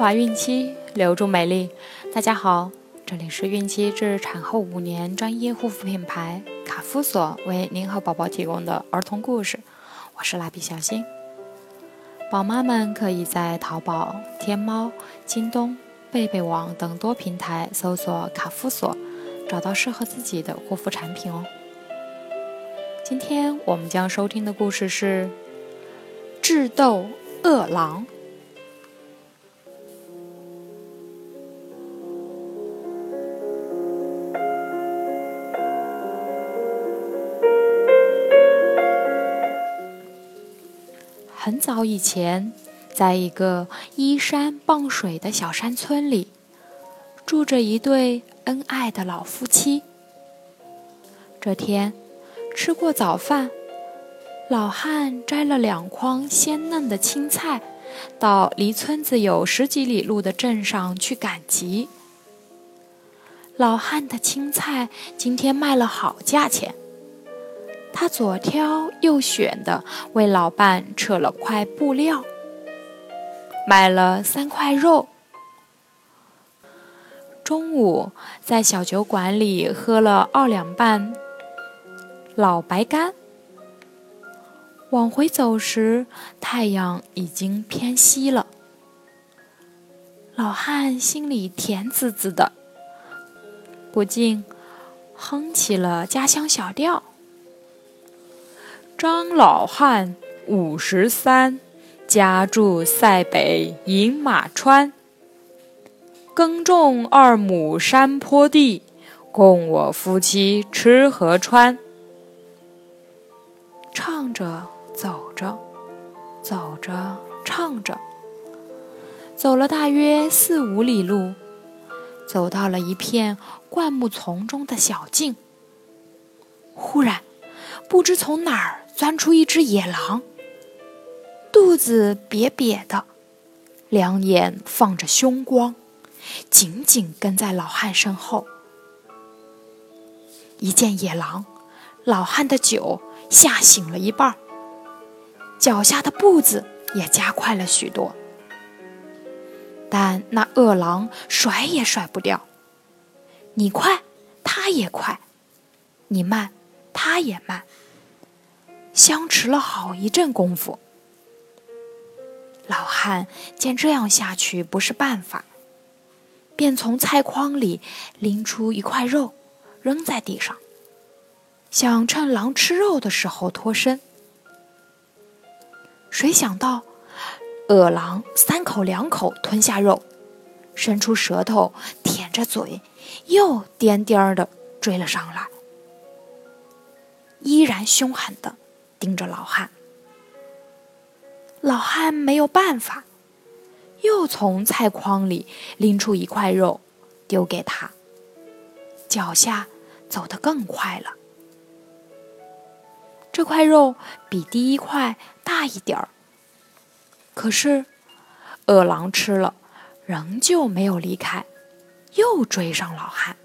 华孕期，留住美丽。大家好，这里是孕期至产后五年专业护肤品牌卡夫索为您和宝宝提供的儿童故事。我是蜡笔小新。宝妈们可以在淘宝、天猫、京东、贝贝网等多平台搜索卡夫索，找到适合自己的护肤产品哦。今天我们将收听的故事是《智斗饿狼》。很早以前，在一个依山傍水的小山村里，住着一对恩爱的老夫妻。这天，吃过早饭，老汉摘了两筐鲜嫩的青菜，到离村子有十几里路的镇上去赶集。老汉的青菜今天卖了好价钱。他左挑右选的为老伴扯了块布料，买了三块肉。中午在小酒馆里喝了二两半老白干。往回走时，太阳已经偏西了。老汉心里甜滋滋的，不禁哼起了家乡小调。张老汉五十三，家住塞北饮马川，耕种二亩山坡地，供我夫妻吃和穿。唱着走着，走着唱着，走了大约四五里路，走到了一片灌木丛中的小径。忽然，不知从哪儿。钻出一只野狼，肚子瘪瘪的，两眼放着凶光，紧紧跟在老汉身后。一见野狼，老汉的酒吓醒了一半，脚下的步子也加快了许多。但那恶狼甩也甩不掉，你快，他也快；你慢，他也慢。相持了好一阵功夫，老汉见这样下去不是办法，便从菜筐里拎出一块肉，扔在地上，想趁狼吃肉的时候脱身。谁想到，恶狼三口两口吞下肉，伸出舌头舔着嘴，又颠颠儿的追了上来，依然凶狠的。盯着老汉，老汉没有办法，又从菜筐里拎出一块肉，丢给他。脚下走得更快了。这块肉比第一块大一点儿，可是饿狼吃了，仍旧没有离开，又追上老汉，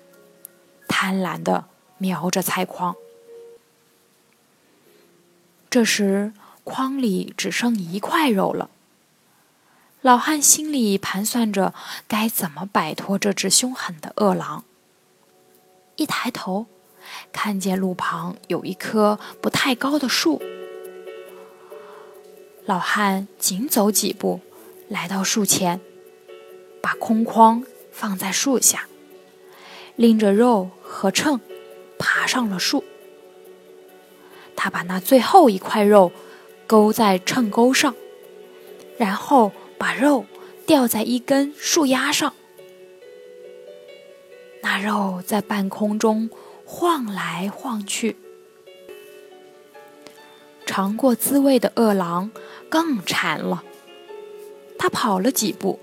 贪婪的瞄着菜筐。这时，筐里只剩一块肉了。老汉心里盘算着该怎么摆脱这只凶狠的恶狼。一抬头，看见路旁有一棵不太高的树。老汉紧走几步，来到树前，把空筐放在树下，拎着肉和秤，爬上了树。他把那最后一块肉勾在秤钩上，然后把肉吊在一根树丫上。那肉在半空中晃来晃去。尝过滋味的饿狼更馋了，他跑了几步，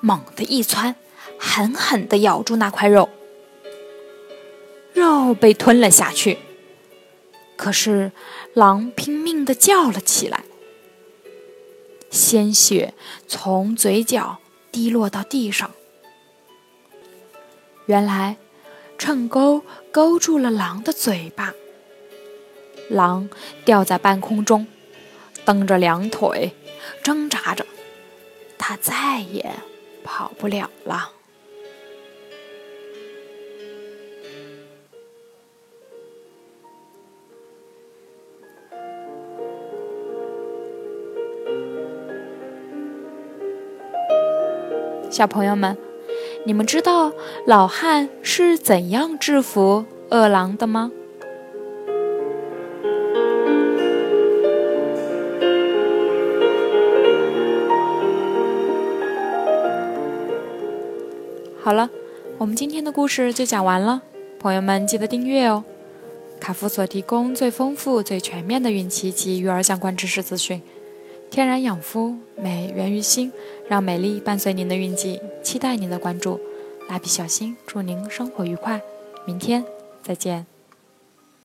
猛地一窜，狠狠地咬住那块肉，肉被吞了下去。可是，狼拼命地叫了起来，鲜血从嘴角滴落到地上。原来，秤钩勾住了狼的嘴巴，狼吊在半空中，蹬着两腿，挣扎着，它再也跑不了了。小朋友们，你们知道老汉是怎样制服饿狼的吗？好了，我们今天的故事就讲完了。朋友们，记得订阅哦！卡夫所提供最丰富、最全面的孕期及育儿相关知识资讯。天然养肤，美源于心，让美丽伴随您的运气，期待您的关注。蜡笔小新祝您生活愉快，明天再见。